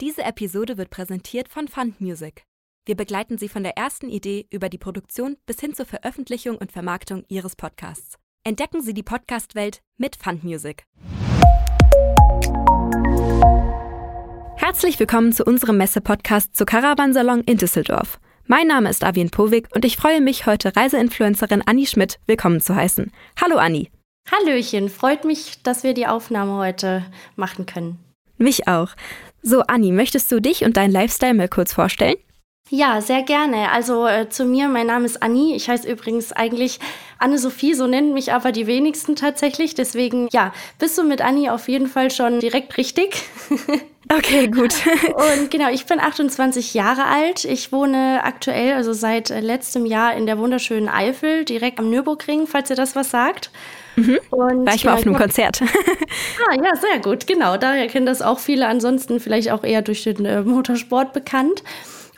Diese Episode wird präsentiert von Fund Music. Wir begleiten Sie von der ersten Idee über die Produktion bis hin zur Veröffentlichung und Vermarktung Ihres Podcasts. Entdecken Sie die Podcast-Welt mit Fund Music. Herzlich willkommen zu unserem Messe-Podcast zu Caravansalon in Düsseldorf. Mein Name ist Avien Povig und ich freue mich, heute Reiseinfluencerin Anni Schmidt willkommen zu heißen. Hallo Anni. Hallöchen, freut mich, dass wir die Aufnahme heute machen können. Mich auch. So, Anni, möchtest du dich und deinen Lifestyle mal kurz vorstellen? Ja, sehr gerne. Also äh, zu mir, mein Name ist Anni. Ich heiße übrigens eigentlich Anne-Sophie, so nennen mich aber die wenigsten tatsächlich. Deswegen, ja, bist du mit Anni auf jeden Fall schon direkt richtig. Okay, gut. Und genau, ich bin 28 Jahre alt. Ich wohne aktuell, also seit äh, letztem Jahr in der wunderschönen Eifel, direkt am Nürburgring, falls ihr das was sagt. Mhm. Und, War ich mal auf einem Konzert. ah, ja, sehr gut, genau. Daher kennen das auch viele. Ansonsten vielleicht auch eher durch den äh, Motorsport bekannt.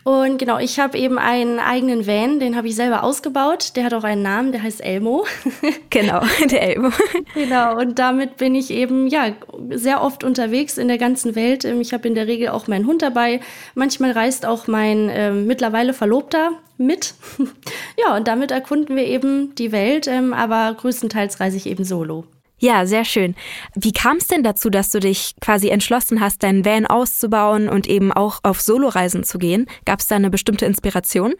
Und genau, ich habe eben einen eigenen Van, den habe ich selber ausgebaut. Der hat auch einen Namen, der heißt Elmo. genau, der Elmo. genau, und damit bin ich eben ja sehr oft unterwegs in der ganzen Welt. Ähm, ich habe in der Regel auch meinen Hund dabei. Manchmal reist auch mein äh, mittlerweile Verlobter mit. ja, und damit erkunden wir eben die Welt, ähm, aber größtenteils reise ich eben solo. Ja, sehr schön. Wie kam es denn dazu, dass du dich quasi entschlossen hast, deinen Van auszubauen und eben auch auf Soloreisen zu gehen? Gab es da eine bestimmte Inspiration?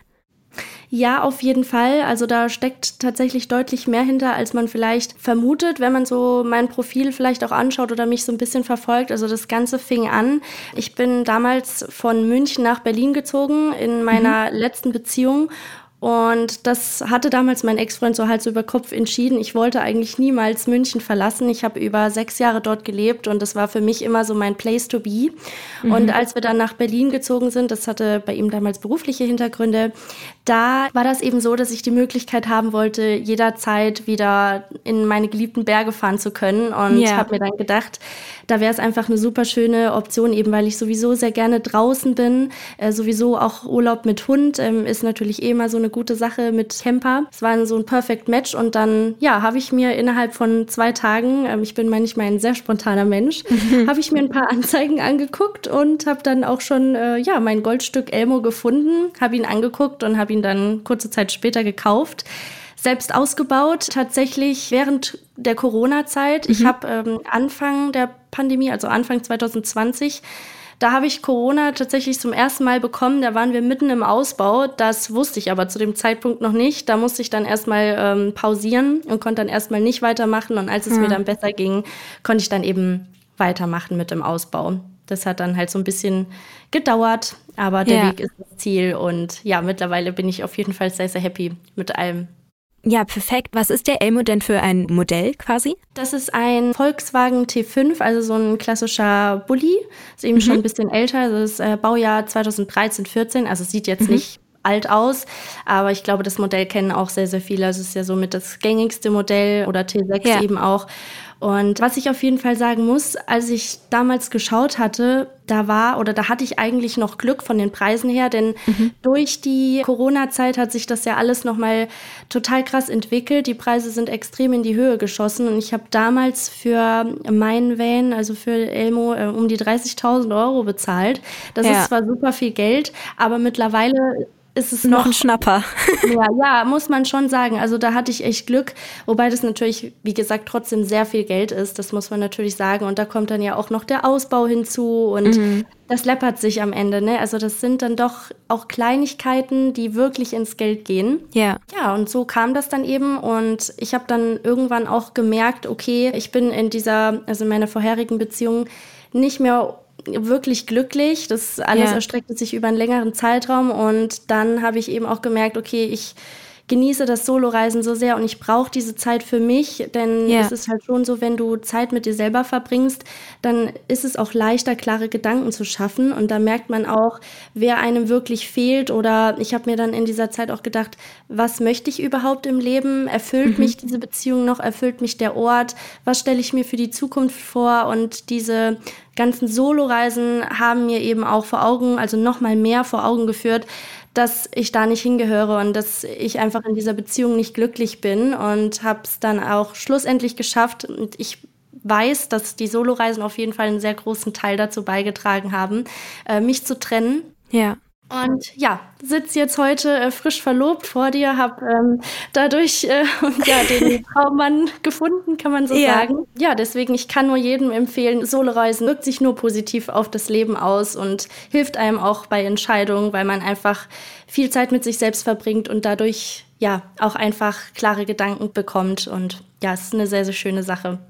Ja, auf jeden Fall. Also da steckt tatsächlich deutlich mehr hinter, als man vielleicht vermutet, wenn man so mein Profil vielleicht auch anschaut oder mich so ein bisschen verfolgt. Also das Ganze fing an. Ich bin damals von München nach Berlin gezogen in meiner mhm. letzten Beziehung und das hatte damals mein Ex-Freund so Hals über Kopf entschieden. Ich wollte eigentlich niemals München verlassen. Ich habe über sechs Jahre dort gelebt und das war für mich immer so mein Place to be. Mhm. Und als wir dann nach Berlin gezogen sind, das hatte bei ihm damals berufliche Hintergründe, da war das eben so, dass ich die Möglichkeit haben wollte, jederzeit wieder in meine geliebten Berge fahren zu können. Und yeah. habe mir dann gedacht, da wäre es einfach eine super schöne Option, eben weil ich sowieso sehr gerne draußen bin. Äh, sowieso auch Urlaub mit Hund ähm, ist natürlich eh immer so eine gute Sache mit Camper. Es war so ein Perfect Match und dann, ja, habe ich mir innerhalb von zwei Tagen, ähm, ich bin manchmal ein sehr spontaner Mensch, habe ich mir ein paar Anzeigen angeguckt und habe dann auch schon, äh, ja, mein Goldstück Elmo gefunden, habe ihn angeguckt und habe ihn dann kurze Zeit später gekauft selbst ausgebaut, tatsächlich während der Corona-Zeit. Mhm. Ich habe ähm, Anfang der Pandemie, also Anfang 2020, da habe ich Corona tatsächlich zum ersten Mal bekommen. Da waren wir mitten im Ausbau. Das wusste ich aber zu dem Zeitpunkt noch nicht. Da musste ich dann erstmal ähm, pausieren und konnte dann erstmal nicht weitermachen. Und als es hm. mir dann besser ging, konnte ich dann eben weitermachen mit dem Ausbau. Das hat dann halt so ein bisschen gedauert, aber der ja. Weg ist das Ziel. Und ja, mittlerweile bin ich auf jeden Fall sehr, sehr happy mit allem. Ja, perfekt. Was ist der Elmo denn für ein Modell quasi? Das ist ein Volkswagen T5, also so ein klassischer Bulli. Ist eben mhm. schon ein bisschen älter. Das ist äh, Baujahr 2013, 14. Also sieht jetzt mhm. nicht alt aus, aber ich glaube, das Modell kennen auch sehr, sehr viele. Also es ist ja somit das gängigste Modell oder T6 ja. eben auch. Und was ich auf jeden Fall sagen muss, als ich damals geschaut hatte, da war oder da hatte ich eigentlich noch Glück von den Preisen her, denn mhm. durch die Corona-Zeit hat sich das ja alles nochmal total krass entwickelt. Die Preise sind extrem in die Höhe geschossen und ich habe damals für meinen Van, also für Elmo, äh, um die 30.000 Euro bezahlt. Das ja. ist zwar super viel Geld, aber mittlerweile ist es noch, noch ein Schnapper. Ja, ja, muss man schon sagen. Also da hatte ich echt Glück, wobei das natürlich, wie gesagt, trotzdem sehr viel Geld ist. Das muss man natürlich sagen. Und da kommt dann ja auch noch der Ausbau hinzu und mhm. das läppert sich am Ende. Ne? Also das sind dann doch auch Kleinigkeiten, die wirklich ins Geld gehen. Ja. Ja, und so kam das dann eben. Und ich habe dann irgendwann auch gemerkt, okay, ich bin in dieser, also in meiner vorherigen Beziehung nicht mehr wirklich glücklich. Das alles ja. erstreckte sich über einen längeren Zeitraum und dann habe ich eben auch gemerkt, okay, ich genieße das Soloreisen so sehr und ich brauche diese Zeit für mich, denn ja. es ist halt schon so, wenn du Zeit mit dir selber verbringst, dann ist es auch leichter, klare Gedanken zu schaffen und da merkt man auch, wer einem wirklich fehlt oder ich habe mir dann in dieser Zeit auch gedacht, was möchte ich überhaupt im Leben? Erfüllt mhm. mich diese Beziehung noch? Erfüllt mich der Ort? Was stelle ich mir für die Zukunft vor? Und diese ganzen Soloreisen haben mir eben auch vor Augen, also noch mal mehr vor Augen geführt, dass ich da nicht hingehöre und dass ich einfach in dieser Beziehung nicht glücklich bin und habe es dann auch schlussendlich geschafft. Und ich weiß, dass die Soloreisen auf jeden Fall einen sehr großen Teil dazu beigetragen haben, äh, mich zu trennen. Ja. Und ja, sitze jetzt heute äh, frisch verlobt vor dir, habe ähm, dadurch äh, ja, den Traummann gefunden, kann man so ja. sagen. Ja, deswegen, ich kann nur jedem empfehlen, Soloreisen wirkt sich nur positiv auf das Leben aus und hilft einem auch bei Entscheidungen, weil man einfach viel Zeit mit sich selbst verbringt und dadurch ja auch einfach klare Gedanken bekommt. Und ja, es ist eine sehr, sehr schöne Sache.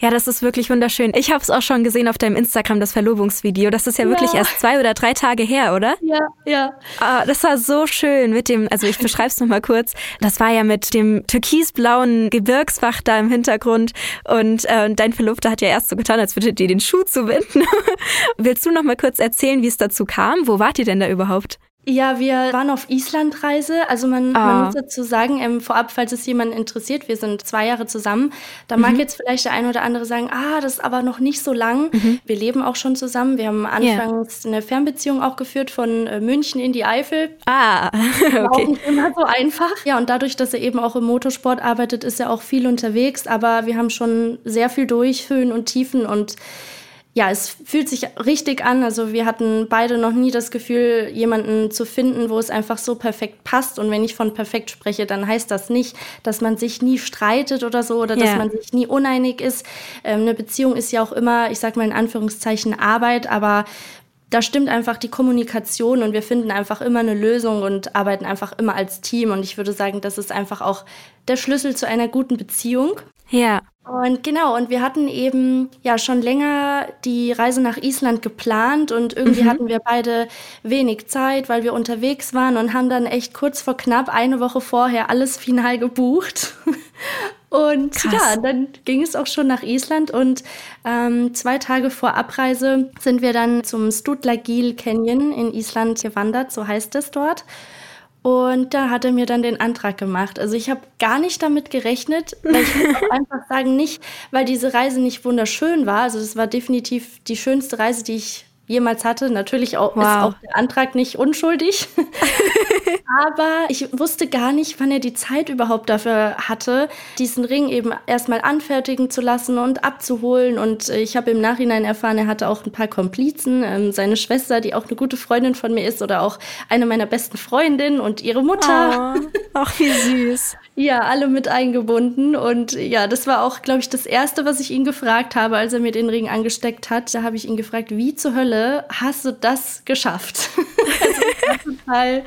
Ja, das ist wirklich wunderschön. Ich habe es auch schon gesehen auf deinem Instagram, das Verlobungsvideo. Das ist ja, ja, wirklich erst zwei oder drei Tage her, oder? Ja, ja. Ah, das war so schön mit dem, also ich beschreibe es nochmal kurz. Das war ja mit dem türkisblauen Gebirgsbach da im Hintergrund und äh, dein Verlobter hat ja erst so getan, als würdet ihr den Schuh zubinden. Willst du nochmal kurz erzählen, wie es dazu kam? Wo wart ihr denn da überhaupt? Ja, wir waren auf Islandreise. Also man, ah. man muss dazu sagen, ähm, vorab, falls es jemanden interessiert, wir sind zwei Jahre zusammen. Da mhm. mag jetzt vielleicht der eine oder andere sagen, ah, das ist aber noch nicht so lang. Mhm. Wir leben auch schon zusammen. Wir haben anfangs yeah. eine Fernbeziehung auch geführt von äh, München in die Eifel. Ah, okay. War auch nicht immer so einfach. Ja, und dadurch, dass er eben auch im Motorsport arbeitet, ist er auch viel unterwegs. Aber wir haben schon sehr viel durch, Höhen und Tiefen und ja, es fühlt sich richtig an. Also wir hatten beide noch nie das Gefühl, jemanden zu finden, wo es einfach so perfekt passt. Und wenn ich von perfekt spreche, dann heißt das nicht, dass man sich nie streitet oder so oder yeah. dass man sich nie uneinig ist. Ähm, eine Beziehung ist ja auch immer, ich sag mal in Anführungszeichen Arbeit, aber da stimmt einfach die Kommunikation und wir finden einfach immer eine Lösung und arbeiten einfach immer als Team. Und ich würde sagen, das ist einfach auch der Schlüssel zu einer guten Beziehung. Ja. Und genau, und wir hatten eben ja schon länger die Reise nach Island geplant und irgendwie mhm. hatten wir beide wenig Zeit, weil wir unterwegs waren und haben dann echt kurz vor knapp eine Woche vorher alles final gebucht. Und Krass. ja, dann ging es auch schon nach Island und ähm, zwei Tage vor Abreise sind wir dann zum Stutlagil Canyon in Island gewandert, so heißt es dort. Und da hat er mir dann den Antrag gemacht. Also ich habe gar nicht damit gerechnet, weil ich muss auch einfach sagen, nicht, weil diese Reise nicht wunderschön war. Also es war definitiv die schönste Reise, die ich jemals hatte. Natürlich auch, wow. ist auch der Antrag nicht unschuldig. Aber ich wusste gar nicht, wann er die Zeit überhaupt dafür hatte, diesen Ring eben erstmal anfertigen zu lassen und abzuholen. Und ich habe im Nachhinein erfahren, er hatte auch ein paar Komplizen. Ähm, seine Schwester, die auch eine gute Freundin von mir ist oder auch eine meiner besten Freundinnen und ihre Mutter. Oh, ach, wie süß. Ja, alle mit eingebunden. Und ja, das war auch, glaube ich, das Erste, was ich ihn gefragt habe, als er mir den Ring angesteckt hat. Da habe ich ihn gefragt, wie zur Hölle hast du das geschafft? also, total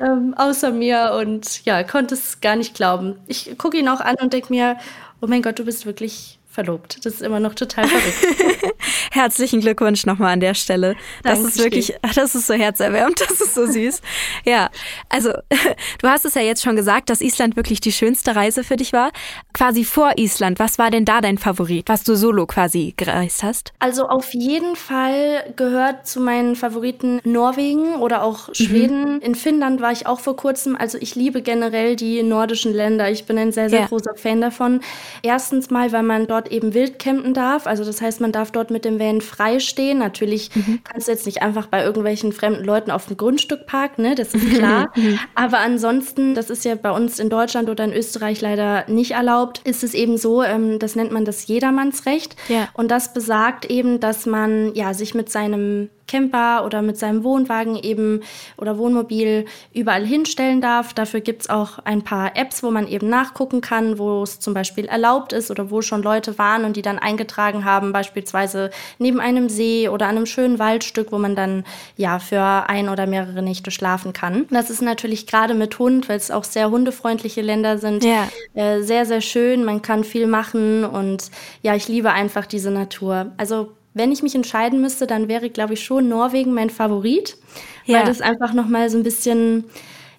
ähm, außer mir und ja, konnte es gar nicht glauben. Ich gucke ihn auch an und denke mir, oh mein Gott, du bist wirklich verlobt. Das ist immer noch total verrückt. Herzlichen Glückwunsch nochmal an der Stelle. Das Dankeschön. ist wirklich, das ist so herzerwärmend, das ist so süß. ja, also du hast es ja jetzt schon gesagt, dass Island wirklich die schönste Reise für dich war. Quasi vor Island, was war denn da dein Favorit, was du solo quasi gereist hast? Also auf jeden Fall gehört zu meinen Favoriten Norwegen oder auch mhm. Schweden. Mhm. In Finnland war ich auch vor kurzem. Also ich liebe generell die nordischen Länder. Ich bin ein sehr, sehr ja. großer Fan davon. Erstens mal, weil man dort eben wild campen darf. Also das heißt, man darf dort mit dem Van frei stehen. Natürlich mhm. kannst du jetzt nicht einfach bei irgendwelchen fremden Leuten auf dem Grundstück parken, ne? das ist klar. Mhm. Aber ansonsten, das ist ja bei uns in Deutschland oder in Österreich leider nicht erlaubt, ist es eben so, ähm, das nennt man das Jedermannsrecht. Ja. Und das besagt eben, dass man ja sich mit seinem Camper oder mit seinem Wohnwagen eben oder Wohnmobil überall hinstellen darf. Dafür gibt es auch ein paar Apps, wo man eben nachgucken kann, wo es zum Beispiel erlaubt ist oder wo schon Leute waren und die dann eingetragen haben, beispielsweise neben einem See oder einem schönen Waldstück, wo man dann ja für ein oder mehrere Nächte schlafen kann. Das ist natürlich gerade mit Hund, weil es auch sehr hundefreundliche Länder sind, ja. äh, sehr, sehr schön. Man kann viel machen und ja, ich liebe einfach diese Natur. Also wenn ich mich entscheiden müsste, dann wäre, glaube ich, schon Norwegen mein Favorit, ja. weil das einfach noch mal so ein bisschen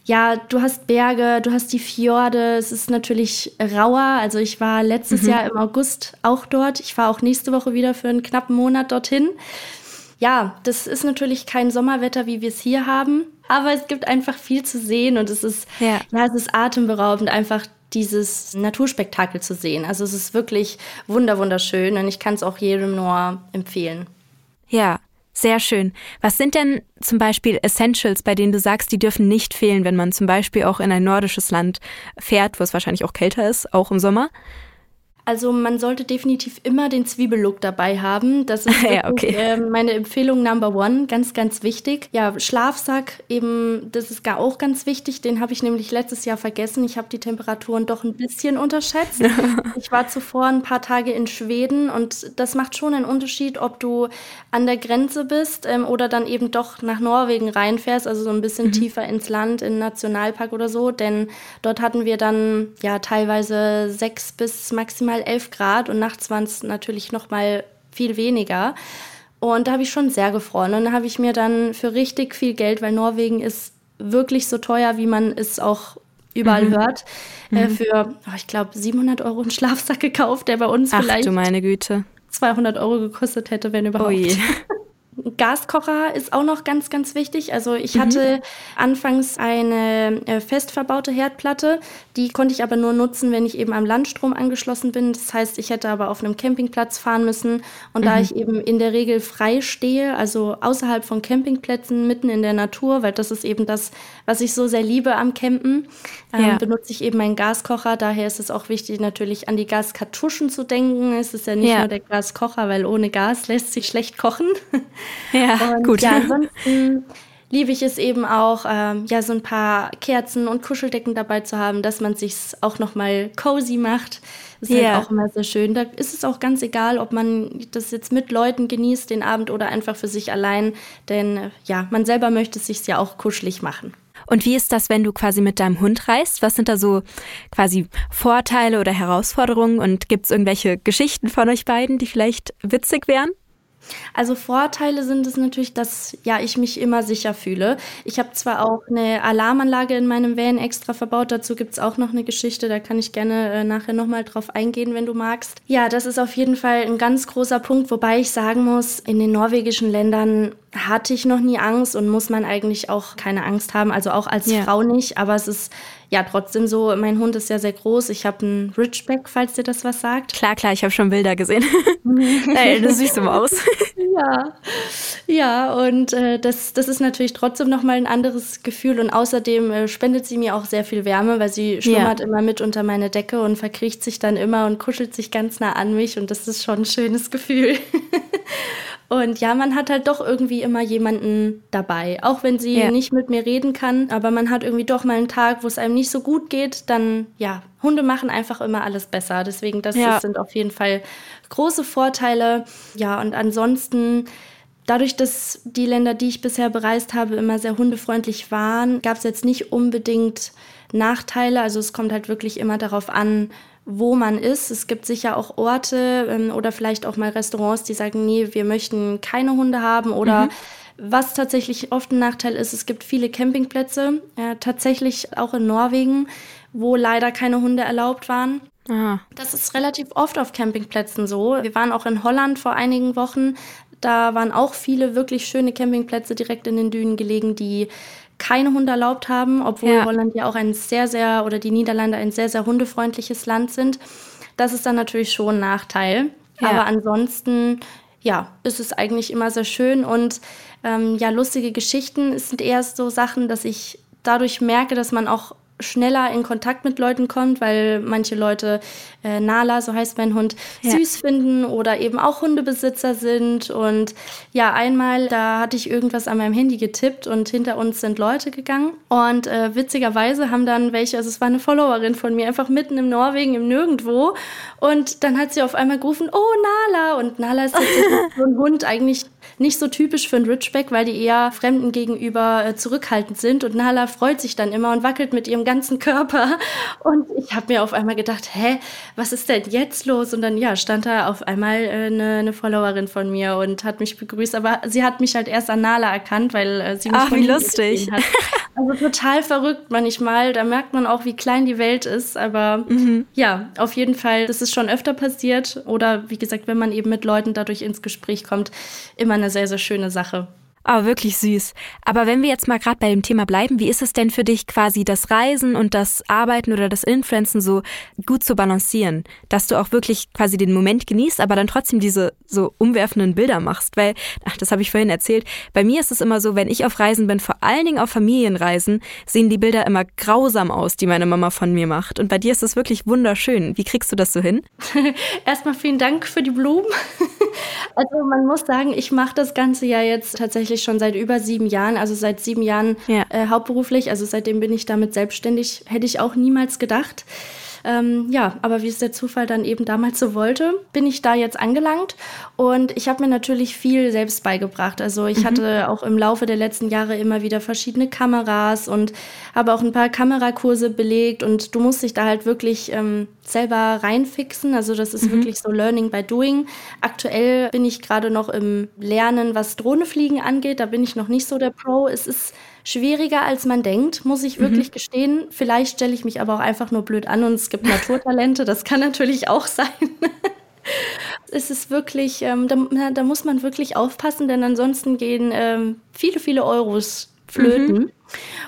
ja, du hast Berge, du hast die Fjorde, es ist natürlich rauer. Also ich war letztes mhm. Jahr im August auch dort. Ich fahre auch nächste Woche wieder für einen knappen Monat dorthin. Ja, das ist natürlich kein Sommerwetter, wie wir es hier haben, aber es gibt einfach viel zu sehen und es ist, ja, ja es ist atemberaubend, einfach dieses Naturspektakel zu sehen. Also es ist wirklich wunderschön und ich kann es auch jedem nur empfehlen. Ja, sehr schön. Was sind denn zum Beispiel Essentials, bei denen du sagst, die dürfen nicht fehlen, wenn man zum Beispiel auch in ein nordisches Land fährt, wo es wahrscheinlich auch kälter ist, auch im Sommer? Also man sollte definitiv immer den Zwiebellook dabei haben. Das ist ja, okay. äh, meine Empfehlung Number One, ganz, ganz wichtig. Ja, Schlafsack eben, das ist gar auch ganz wichtig. Den habe ich nämlich letztes Jahr vergessen. Ich habe die Temperaturen doch ein bisschen unterschätzt. ich war zuvor ein paar Tage in Schweden und das macht schon einen Unterschied, ob du an der Grenze bist ähm, oder dann eben doch nach Norwegen reinfährst, also so ein bisschen mhm. tiefer ins Land, in den Nationalpark oder so. Denn dort hatten wir dann ja teilweise sechs bis maximal mal 11 Grad und nachts waren es natürlich noch mal viel weniger. Und da habe ich schon sehr gefroren. Und da habe ich mir dann für richtig viel Geld, weil Norwegen ist wirklich so teuer, wie man es auch überall mhm. hört, äh, mhm. für, oh, ich glaube, 700 Euro einen Schlafsack gekauft, der bei uns Ach, vielleicht du meine Güte. 200 Euro gekostet hätte, wenn überhaupt. Oh Gaskocher ist auch noch ganz, ganz wichtig. Also ich mhm. hatte anfangs eine äh, fest verbaute Herdplatte, die konnte ich aber nur nutzen, wenn ich eben am Landstrom angeschlossen bin. Das heißt, ich hätte aber auf einem Campingplatz fahren müssen. Und mhm. da ich eben in der Regel frei stehe, also außerhalb von Campingplätzen, mitten in der Natur, weil das ist eben das, was ich so sehr liebe am Campen, ähm, ja. benutze ich eben einen Gaskocher. Daher ist es auch wichtig, natürlich an die Gaskartuschen zu denken. Es ist ja nicht ja. nur der Gaskocher, weil ohne Gas lässt sich schlecht kochen. Ja, und gut. Ja, ansonsten liebe ich es eben auch, ähm, ja, so ein paar Kerzen und Kuscheldecken dabei zu haben, dass man sich auch noch mal cozy macht. Das ist yeah. halt auch immer sehr schön. Da ist es auch ganz egal, ob man das jetzt mit Leuten genießt den Abend oder einfach für sich allein, denn ja, man selber möchte es sich ja auch kuschelig machen. Und wie ist das, wenn du quasi mit deinem Hund reist? Was sind da so quasi Vorteile oder Herausforderungen? Und gibt es irgendwelche Geschichten von euch beiden, die vielleicht witzig wären? Also Vorteile sind es natürlich, dass ja ich mich immer sicher fühle. Ich habe zwar auch eine Alarmanlage in meinem Van extra verbaut, dazu gibt es auch noch eine Geschichte, da kann ich gerne äh, nachher nochmal drauf eingehen, wenn du magst. Ja, das ist auf jeden Fall ein ganz großer Punkt, wobei ich sagen muss, in den norwegischen Ländern hatte ich noch nie Angst und muss man eigentlich auch keine Angst haben, also auch als ja. Frau nicht, aber es ist ja trotzdem so, mein Hund ist ja sehr groß, ich habe einen Ridgeback, falls dir das was sagt. Klar, klar, ich habe schon Bilder gesehen. Ey, eine süße Maus. ja, ja und äh, das, das ist natürlich trotzdem nochmal ein anderes Gefühl und außerdem äh, spendet sie mir auch sehr viel Wärme, weil sie schlummert ja. immer mit unter meine Decke und verkriecht sich dann immer und kuschelt sich ganz nah an mich und das ist schon ein schönes Gefühl. Und ja, man hat halt doch irgendwie immer jemanden dabei. Auch wenn sie ja. nicht mit mir reden kann, aber man hat irgendwie doch mal einen Tag, wo es einem nicht so gut geht, dann ja, Hunde machen einfach immer alles besser. Deswegen, das, ja. das sind auf jeden Fall große Vorteile. Ja, und ansonsten Dadurch, dass die Länder, die ich bisher bereist habe, immer sehr hundefreundlich waren, gab es jetzt nicht unbedingt Nachteile. Also es kommt halt wirklich immer darauf an, wo man ist. Es gibt sicher auch Orte ähm, oder vielleicht auch mal Restaurants, die sagen, nee, wir möchten keine Hunde haben oder mhm. Was tatsächlich oft ein Nachteil ist, es gibt viele Campingplätze, äh, tatsächlich auch in Norwegen, wo leider keine Hunde erlaubt waren. Aha. Das ist relativ oft auf Campingplätzen so. Wir waren auch in Holland vor einigen Wochen. Da waren auch viele wirklich schöne Campingplätze direkt in den Dünen gelegen, die keine Hunde erlaubt haben, obwohl ja. Holland ja auch ein sehr, sehr, oder die Niederlande ein sehr, sehr hundefreundliches Land sind. Das ist dann natürlich schon ein Nachteil. Ja. Aber ansonsten, ja, ist es eigentlich immer sehr schön und ähm, ja, lustige Geschichten sind eher so Sachen, dass ich dadurch merke, dass man auch schneller in Kontakt mit Leuten kommt, weil manche Leute äh, Nala, so heißt mein Hund, ja. süß finden oder eben auch Hundebesitzer sind. Und ja, einmal, da hatte ich irgendwas an meinem Handy getippt und hinter uns sind Leute gegangen. Und äh, witzigerweise haben dann welche, also es war eine Followerin von mir, einfach mitten im Norwegen, im Nirgendwo. Und dann hat sie auf einmal gerufen, oh Nala. Und Nala ist so ein Hund eigentlich nicht so typisch für ein Ridgeback, weil die eher Fremden gegenüber äh, zurückhaltend sind. Und Nala freut sich dann immer und wackelt mit ihrem ganzen Körper. Und ich habe mir auf einmal gedacht, hä, was ist denn jetzt los? Und dann, ja, stand da auf einmal äh, eine, eine Followerin von mir und hat mich begrüßt. Aber sie hat mich halt erst an Nala erkannt, weil äh, sie mich Ach, wie lustig. hat. Also total verrückt manchmal. Da merkt man auch, wie klein die Welt ist. Aber mhm. ja, auf jeden Fall, das ist schon öfter passiert. Oder wie gesagt, wenn man eben mit Leuten dadurch ins Gespräch kommt, immer eine sehr, sehr schöne Sache. Oh, wirklich süß. Aber wenn wir jetzt mal gerade bei dem Thema bleiben, wie ist es denn für dich quasi das Reisen und das Arbeiten oder das Influenzen so gut zu balancieren, dass du auch wirklich quasi den Moment genießt, aber dann trotzdem diese so umwerfenden Bilder machst? Weil, ach, das habe ich vorhin erzählt, bei mir ist es immer so, wenn ich auf Reisen bin, vor allen Dingen auf Familienreisen, sehen die Bilder immer grausam aus, die meine Mama von mir macht. Und bei dir ist es wirklich wunderschön. Wie kriegst du das so hin? Erstmal vielen Dank für die Blumen. also man muss sagen, ich mache das Ganze ja jetzt tatsächlich tatsächlich schon seit über sieben Jahren, also seit sieben Jahren ja. äh, hauptberuflich. Also seitdem bin ich damit selbstständig. Hätte ich auch niemals gedacht. Ähm, ja, aber wie es der Zufall dann eben damals so wollte, bin ich da jetzt angelangt und ich habe mir natürlich viel selbst beigebracht. Also ich mhm. hatte auch im Laufe der letzten Jahre immer wieder verschiedene Kameras und habe auch ein paar Kamerakurse belegt und du musst dich da halt wirklich ähm, selber reinfixen. Also das ist mhm. wirklich so Learning by Doing. Aktuell bin ich gerade noch im Lernen, was Drohnefliegen angeht. Da bin ich noch nicht so der Pro. Es ist schwieriger, als man denkt, muss ich wirklich mhm. gestehen. Vielleicht stelle ich mich aber auch einfach nur blöd an und es gibt Naturtalente. Das kann natürlich auch sein. es ist wirklich, ähm, da, da, muss man wirklich aufpassen, denn ansonsten gehen ähm, viele, viele Euros flöten. Mhm.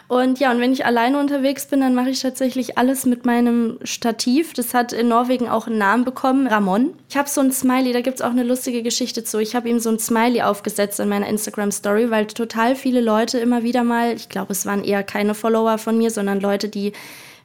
Und ja, und wenn ich alleine unterwegs bin, dann mache ich tatsächlich alles mit meinem Stativ. Das hat in Norwegen auch einen Namen bekommen, Ramon. Ich habe so ein Smiley, da gibt es auch eine lustige Geschichte zu. Ich habe ihm so ein Smiley aufgesetzt in meiner Instagram-Story, weil total viele Leute immer wieder mal, ich glaube, es waren eher keine Follower von mir, sondern Leute, die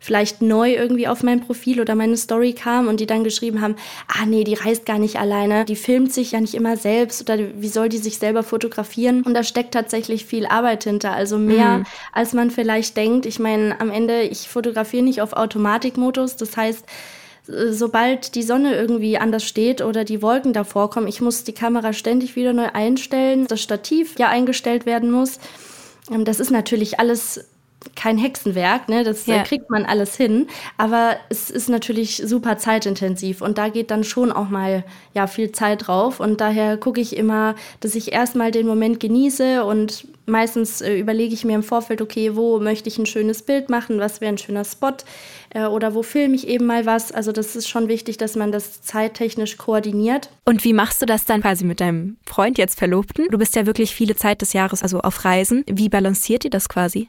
vielleicht neu irgendwie auf mein Profil oder meine Story kam und die dann geschrieben haben, ah nee, die reist gar nicht alleine, die filmt sich ja nicht immer selbst oder wie soll die sich selber fotografieren? Und da steckt tatsächlich viel Arbeit hinter, also mehr, mhm. als man vielleicht denkt. Ich meine, am Ende, ich fotografiere nicht auf Automatikmodus, das heißt, sobald die Sonne irgendwie anders steht oder die Wolken davor kommen, ich muss die Kamera ständig wieder neu einstellen, das Stativ ja eingestellt werden muss. Ähm, das ist natürlich alles kein Hexenwerk, ne? das ja. kriegt man alles hin. Aber es ist natürlich super zeitintensiv und da geht dann schon auch mal ja, viel Zeit drauf. Und daher gucke ich immer, dass ich erstmal den Moment genieße und meistens äh, überlege ich mir im Vorfeld, okay, wo möchte ich ein schönes Bild machen, was wäre ein schöner Spot äh, oder wo filme ich eben mal was. Also das ist schon wichtig, dass man das zeittechnisch koordiniert. Und wie machst du das dann quasi mit deinem Freund, jetzt Verlobten? Du bist ja wirklich viele Zeit des Jahres also auf Reisen. Wie balanciert ihr das quasi?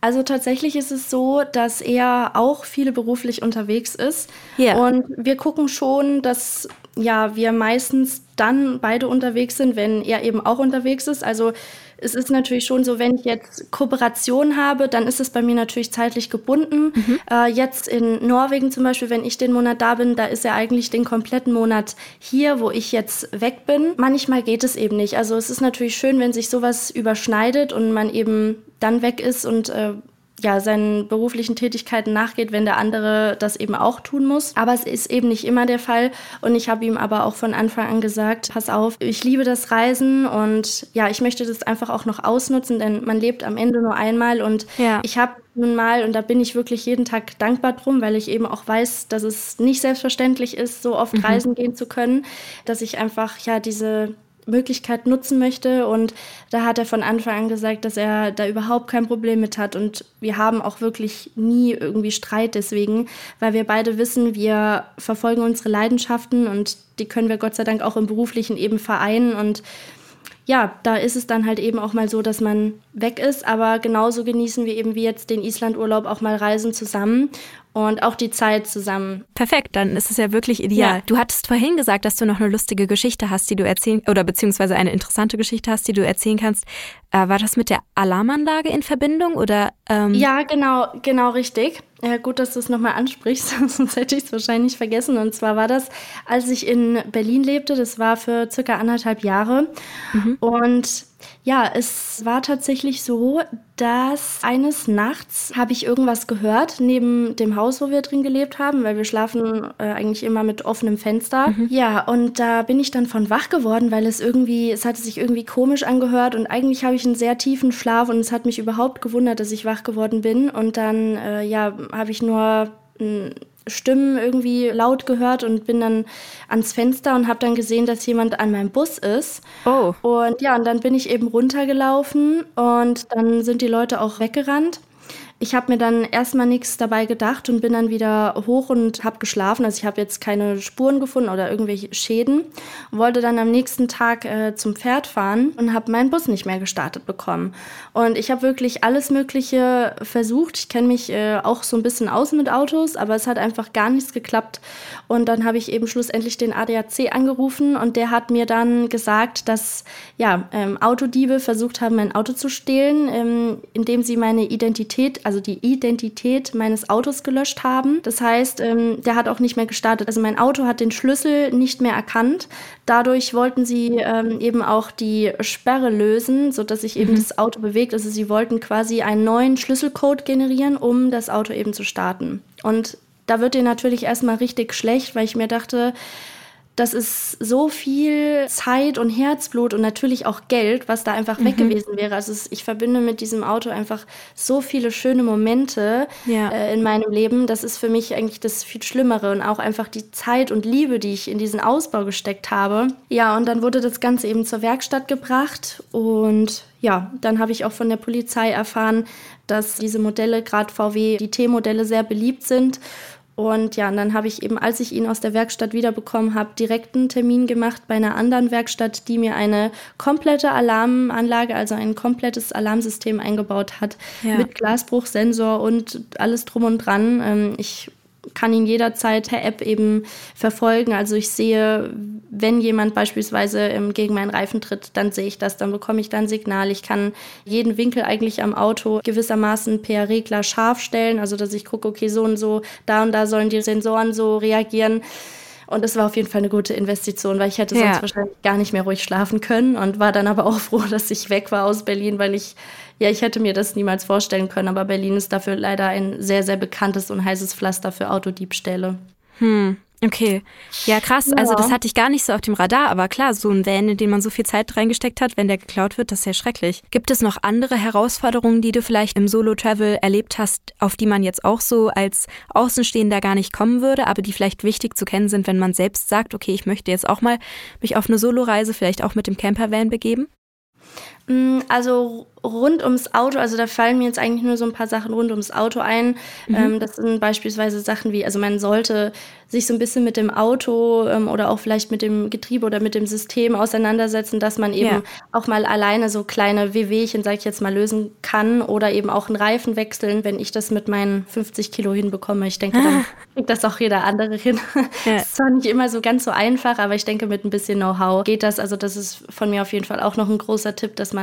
Also tatsächlich ist es so, dass er auch viel beruflich unterwegs ist. Yeah. Und wir gucken schon, dass ja, wir meistens dann beide unterwegs sind, wenn er eben auch unterwegs ist. Also es ist natürlich schon so, wenn ich jetzt Kooperation habe, dann ist es bei mir natürlich zeitlich gebunden. Mhm. Äh, jetzt in Norwegen zum Beispiel, wenn ich den Monat da bin, da ist er eigentlich den kompletten Monat hier, wo ich jetzt weg bin. Manchmal geht es eben nicht. Also es ist natürlich schön, wenn sich sowas überschneidet und man eben dann weg ist und äh, ja, seinen beruflichen Tätigkeiten nachgeht, wenn der andere das eben auch tun muss. Aber es ist eben nicht immer der Fall. Und ich habe ihm aber auch von Anfang an gesagt, pass auf, ich liebe das Reisen und ja, ich möchte das einfach auch noch ausnutzen, denn man lebt am Ende nur einmal und ja. ich habe nun mal, und da bin ich wirklich jeden Tag dankbar drum, weil ich eben auch weiß, dass es nicht selbstverständlich ist, so oft mhm. reisen gehen zu können, dass ich einfach ja diese Möglichkeit nutzen möchte. Und da hat er von Anfang an gesagt, dass er da überhaupt kein Problem mit hat. Und wir haben auch wirklich nie irgendwie Streit deswegen, weil wir beide wissen, wir verfolgen unsere Leidenschaften und die können wir Gott sei Dank auch im beruflichen eben vereinen. Und ja, da ist es dann halt eben auch mal so, dass man weg ist, aber genauso genießen wir eben wie jetzt den Islandurlaub auch mal Reisen zusammen und auch die Zeit zusammen. Perfekt, dann ist es ja wirklich ideal. Ja. Du hattest vorhin gesagt, dass du noch eine lustige Geschichte hast, die du erzählen oder beziehungsweise eine interessante Geschichte hast, die du erzählen kannst. Äh, war das mit der Alarmanlage in Verbindung oder? Ähm ja, genau, genau richtig. Ja, gut, dass du es nochmal ansprichst, sonst hätte ich es wahrscheinlich vergessen. Und zwar war das, als ich in Berlin lebte, das war für circa anderthalb Jahre. Mhm. Und ja, es war tatsächlich so, dass eines Nachts habe ich irgendwas gehört neben dem Haus, wo wir drin gelebt haben, weil wir schlafen äh, eigentlich immer mit offenem Fenster. Mhm. Ja, und da bin ich dann von wach geworden, weil es irgendwie, es hatte sich irgendwie komisch angehört und eigentlich habe ich einen sehr tiefen Schlaf und es hat mich überhaupt gewundert, dass ich wach geworden bin. Und dann, äh, ja, habe ich nur Stimmen irgendwie laut gehört und bin dann ans Fenster und habe dann gesehen, dass jemand an meinem Bus ist. Oh. Und ja, und dann bin ich eben runtergelaufen und dann sind die Leute auch weggerannt. Ich habe mir dann erstmal nichts dabei gedacht und bin dann wieder hoch und habe geschlafen. Also ich habe jetzt keine Spuren gefunden oder irgendwelche Schäden. Wollte dann am nächsten Tag äh, zum Pferd fahren und habe meinen Bus nicht mehr gestartet bekommen. Und ich habe wirklich alles Mögliche versucht. Ich kenne mich äh, auch so ein bisschen aus mit Autos, aber es hat einfach gar nichts geklappt. Und dann habe ich eben schlussendlich den ADAC angerufen und der hat mir dann gesagt, dass ja, ähm, Autodiebe versucht haben, mein Auto zu stehlen, ähm, indem sie meine Identität, also die Identität meines Autos gelöscht haben. Das heißt, ähm, der hat auch nicht mehr gestartet. Also mein Auto hat den Schlüssel nicht mehr erkannt. Dadurch wollten sie ähm, eben auch die Sperre lösen, sodass sich eben mhm. das Auto bewegt. Also sie wollten quasi einen neuen Schlüsselcode generieren, um das Auto eben zu starten. Und da wird dir natürlich erstmal richtig schlecht, weil ich mir dachte, das ist so viel Zeit und Herzblut und natürlich auch Geld, was da einfach mhm. weg gewesen wäre. Also es, ich verbinde mit diesem Auto einfach so viele schöne Momente ja. äh, in meinem Leben. Das ist für mich eigentlich das viel Schlimmere und auch einfach die Zeit und Liebe, die ich in diesen Ausbau gesteckt habe. Ja, und dann wurde das Ganze eben zur Werkstatt gebracht und ja, dann habe ich auch von der Polizei erfahren, dass diese Modelle, gerade VW, die T-Modelle sehr beliebt sind und ja, und dann habe ich eben, als ich ihn aus der Werkstatt wiederbekommen habe, direkt einen Termin gemacht bei einer anderen Werkstatt, die mir eine komplette Alarmanlage, also ein komplettes Alarmsystem eingebaut hat, ja. mit Glasbruchsensor und alles drum und dran. Ähm, ich kann ihn jederzeit per App eben verfolgen. Also ich sehe, wenn jemand beispielsweise ähm, gegen meinen Reifen tritt, dann sehe ich das, dann bekomme ich dann Signal. Ich kann jeden Winkel eigentlich am Auto gewissermaßen per Regler scharf stellen, also dass ich gucke, okay, so und so, da und da sollen die Sensoren so reagieren. Und es war auf jeden Fall eine gute Investition, weil ich hätte sonst wahrscheinlich gar nicht mehr ruhig schlafen können und war dann aber auch froh, dass ich weg war aus Berlin, weil ich, ja, ich hätte mir das niemals vorstellen können. Aber Berlin ist dafür leider ein sehr, sehr bekanntes und heißes Pflaster für Autodiebstähle. Hm. Okay, ja krass. Ja. Also das hatte ich gar nicht so auf dem Radar, aber klar, so ein Van, in den man so viel Zeit reingesteckt hat, wenn der geklaut wird, das ist ja schrecklich. Gibt es noch andere Herausforderungen, die du vielleicht im Solo-Travel erlebt hast, auf die man jetzt auch so als Außenstehender gar nicht kommen würde, aber die vielleicht wichtig zu kennen sind, wenn man selbst sagt, okay, ich möchte jetzt auch mal mich auf eine Solo-Reise vielleicht auch mit dem Campervan begeben? Mm, also rund ums Auto, also da fallen mir jetzt eigentlich nur so ein paar Sachen rund ums Auto ein. Mhm. Ähm, das sind beispielsweise Sachen wie, also man sollte sich so ein bisschen mit dem Auto ähm, oder auch vielleicht mit dem Getriebe oder mit dem System auseinandersetzen, dass man eben ja. auch mal alleine so kleine Wehwehchen, sag ich jetzt mal, lösen kann oder eben auch einen Reifen wechseln, wenn ich das mit meinen 50 Kilo hinbekomme. Ich denke, dann kriegt das auch jeder andere hin. Ja. ist zwar nicht immer so ganz so einfach, aber ich denke, mit ein bisschen Know-how geht das. Also das ist von mir auf jeden Fall auch noch ein großer Tipp, dass man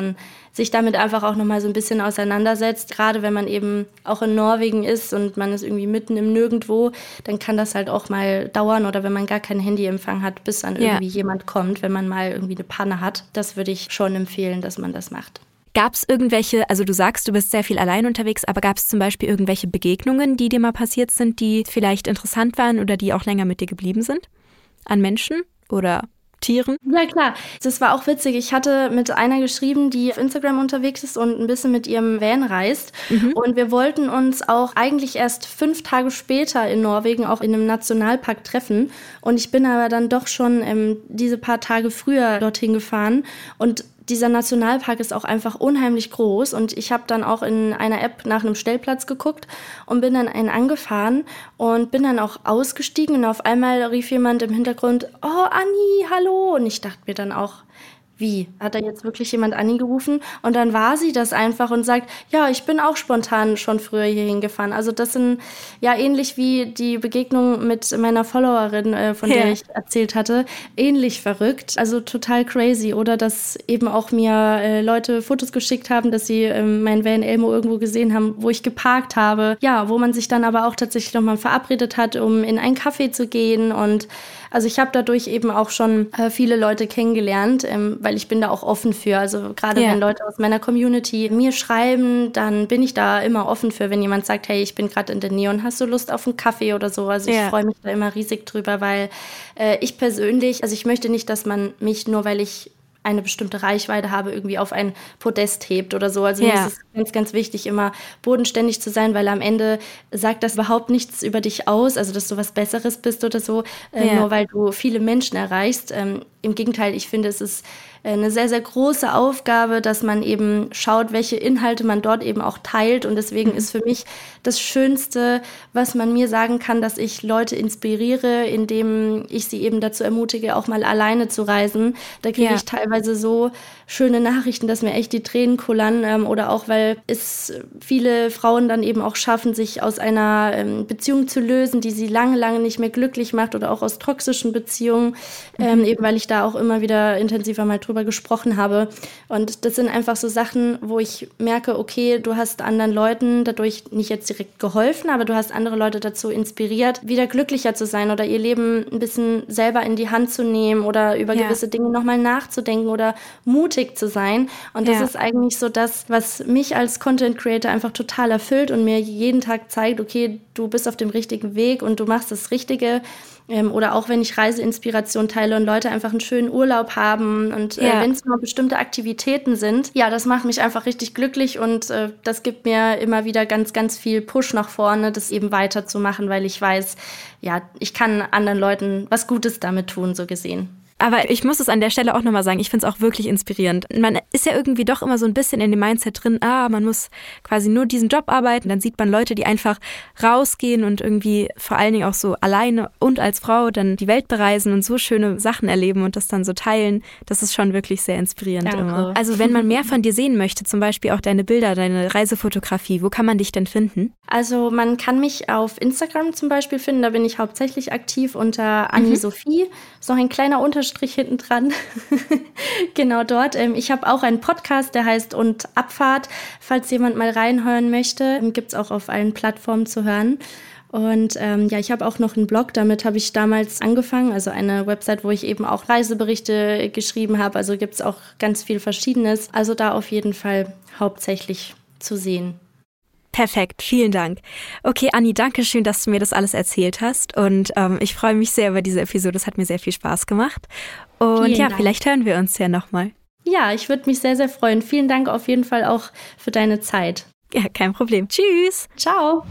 sich damit einfach auch noch mal so ein bisschen auseinandersetzt. Gerade wenn man eben auch in Norwegen ist und man ist irgendwie mitten im Nirgendwo, dann kann das halt auch mal dauern oder wenn man gar keinen Handyempfang hat, bis dann ja. irgendwie jemand kommt, wenn man mal irgendwie eine Panne hat. Das würde ich schon empfehlen, dass man das macht. Gab es irgendwelche, also du sagst, du bist sehr viel allein unterwegs, aber gab es zum Beispiel irgendwelche Begegnungen, die dir mal passiert sind, die vielleicht interessant waren oder die auch länger mit dir geblieben sind? An Menschen oder Tieren? Ja, klar. Das war auch witzig. Ich hatte mit einer geschrieben, die auf Instagram unterwegs ist und ein bisschen mit ihrem Van reist. Mhm. Und wir wollten uns auch eigentlich erst fünf Tage später in Norwegen auch in einem Nationalpark treffen. Und ich bin aber dann doch schon ähm, diese paar Tage früher dorthin gefahren. Und dieser Nationalpark ist auch einfach unheimlich groß und ich habe dann auch in einer App nach einem Stellplatz geguckt und bin dann einen angefahren und bin dann auch ausgestiegen und auf einmal rief jemand im Hintergrund, oh Anni, hallo. Und ich dachte mir dann auch, wie? Hat da jetzt wirklich jemand angerufen? Und dann war sie das einfach und sagt, ja, ich bin auch spontan schon früher hier hingefahren. Also das sind ja ähnlich wie die Begegnung mit meiner Followerin, äh, von ja. der ich erzählt hatte, ähnlich verrückt. Also total crazy. Oder dass eben auch mir äh, Leute Fotos geschickt haben, dass sie äh, mein Van Elmo irgendwo gesehen haben, wo ich geparkt habe. Ja, wo man sich dann aber auch tatsächlich nochmal verabredet hat, um in einen Café zu gehen und also ich habe dadurch eben auch schon äh, viele Leute kennengelernt, ähm, weil ich bin da auch offen für. Also gerade ja. wenn Leute aus meiner Community mir schreiben, dann bin ich da immer offen für, wenn jemand sagt, hey, ich bin gerade in der Nähe und hast du Lust auf einen Kaffee oder so. Also ich ja. freue mich da immer riesig drüber, weil äh, ich persönlich, also ich möchte nicht, dass man mich nur, weil ich eine bestimmte Reichweite habe, irgendwie auf ein Podest hebt oder so. Also ja. mir ist es ganz, ganz wichtig, immer bodenständig zu sein, weil am Ende sagt das überhaupt nichts über dich aus, also dass du was Besseres bist oder so, äh, ja. nur weil du viele Menschen erreichst. Ähm, Im Gegenteil, ich finde, es ist eine sehr, sehr große Aufgabe, dass man eben schaut, welche Inhalte man dort eben auch teilt. Und deswegen mhm. ist für mich das Schönste, was man mir sagen kann, dass ich Leute inspiriere, indem ich sie eben dazu ermutige, auch mal alleine zu reisen. Da kriege ja. ich teilweise so schöne Nachrichten, dass mir echt die Tränen kullern. Ähm, oder auch, weil es viele Frauen dann eben auch schaffen, sich aus einer ähm, Beziehung zu lösen, die sie lange, lange nicht mehr glücklich macht oder auch aus toxischen Beziehungen, ähm, mhm. eben weil ich da auch immer wieder intensiver mal drüber gesprochen habe. Und das sind einfach so Sachen, wo ich merke, okay, du hast anderen Leuten dadurch nicht jetzt direkt geholfen, aber du hast andere Leute dazu inspiriert, wieder glücklicher zu sein oder ihr Leben ein bisschen selber in die Hand zu nehmen oder über ja. gewisse Dinge nochmal nachzudenken oder mutig zu sein. Und das ja. ist eigentlich so das, was mich als Content Creator einfach total erfüllt und mir jeden Tag zeigt, okay, du bist auf dem richtigen Weg und du machst das Richtige. Ähm, oder auch wenn ich Reiseinspiration teile und Leute einfach einen schönen Urlaub haben und äh, ja. wenn es nur bestimmte Aktivitäten sind, ja, das macht mich einfach richtig glücklich und äh, das gibt mir immer wieder ganz, ganz viel Push nach vorne, das eben weiterzumachen, weil ich weiß, ja, ich kann anderen Leuten was Gutes damit tun, so gesehen. Aber ich muss es an der Stelle auch nochmal sagen, ich finde es auch wirklich inspirierend. Man ist ja irgendwie doch immer so ein bisschen in dem Mindset drin, ah, man muss quasi nur diesen Job arbeiten. Dann sieht man Leute, die einfach rausgehen und irgendwie vor allen Dingen auch so alleine und als Frau dann die Welt bereisen und so schöne Sachen erleben und das dann so teilen. Das ist schon wirklich sehr inspirierend Danke. immer. Also wenn man mehr von dir sehen möchte, zum Beispiel auch deine Bilder, deine Reisefotografie, wo kann man dich denn finden? Also man kann mich auf Instagram zum Beispiel finden, da bin ich hauptsächlich aktiv unter Annie mhm. Sophie. Ist noch ein kleiner Unterschied Unterstrich hinten dran. genau dort. Ähm, ich habe auch einen Podcast, der heißt Und Abfahrt. Falls jemand mal reinhören möchte, ähm, gibt es auch auf allen Plattformen zu hören. Und ähm, ja, ich habe auch noch einen Blog, damit habe ich damals angefangen, also eine Website, wo ich eben auch Reiseberichte geschrieben habe. Also gibt es auch ganz viel Verschiedenes. Also da auf jeden Fall hauptsächlich zu sehen. Perfekt, vielen Dank. Okay, Anni, danke schön, dass du mir das alles erzählt hast. Und ähm, ich freue mich sehr über diese Episode. Es hat mir sehr viel Spaß gemacht. Und vielen ja, Dank. vielleicht hören wir uns ja nochmal. Ja, ich würde mich sehr, sehr freuen. Vielen Dank auf jeden Fall auch für deine Zeit. Ja, kein Problem. Tschüss. Ciao.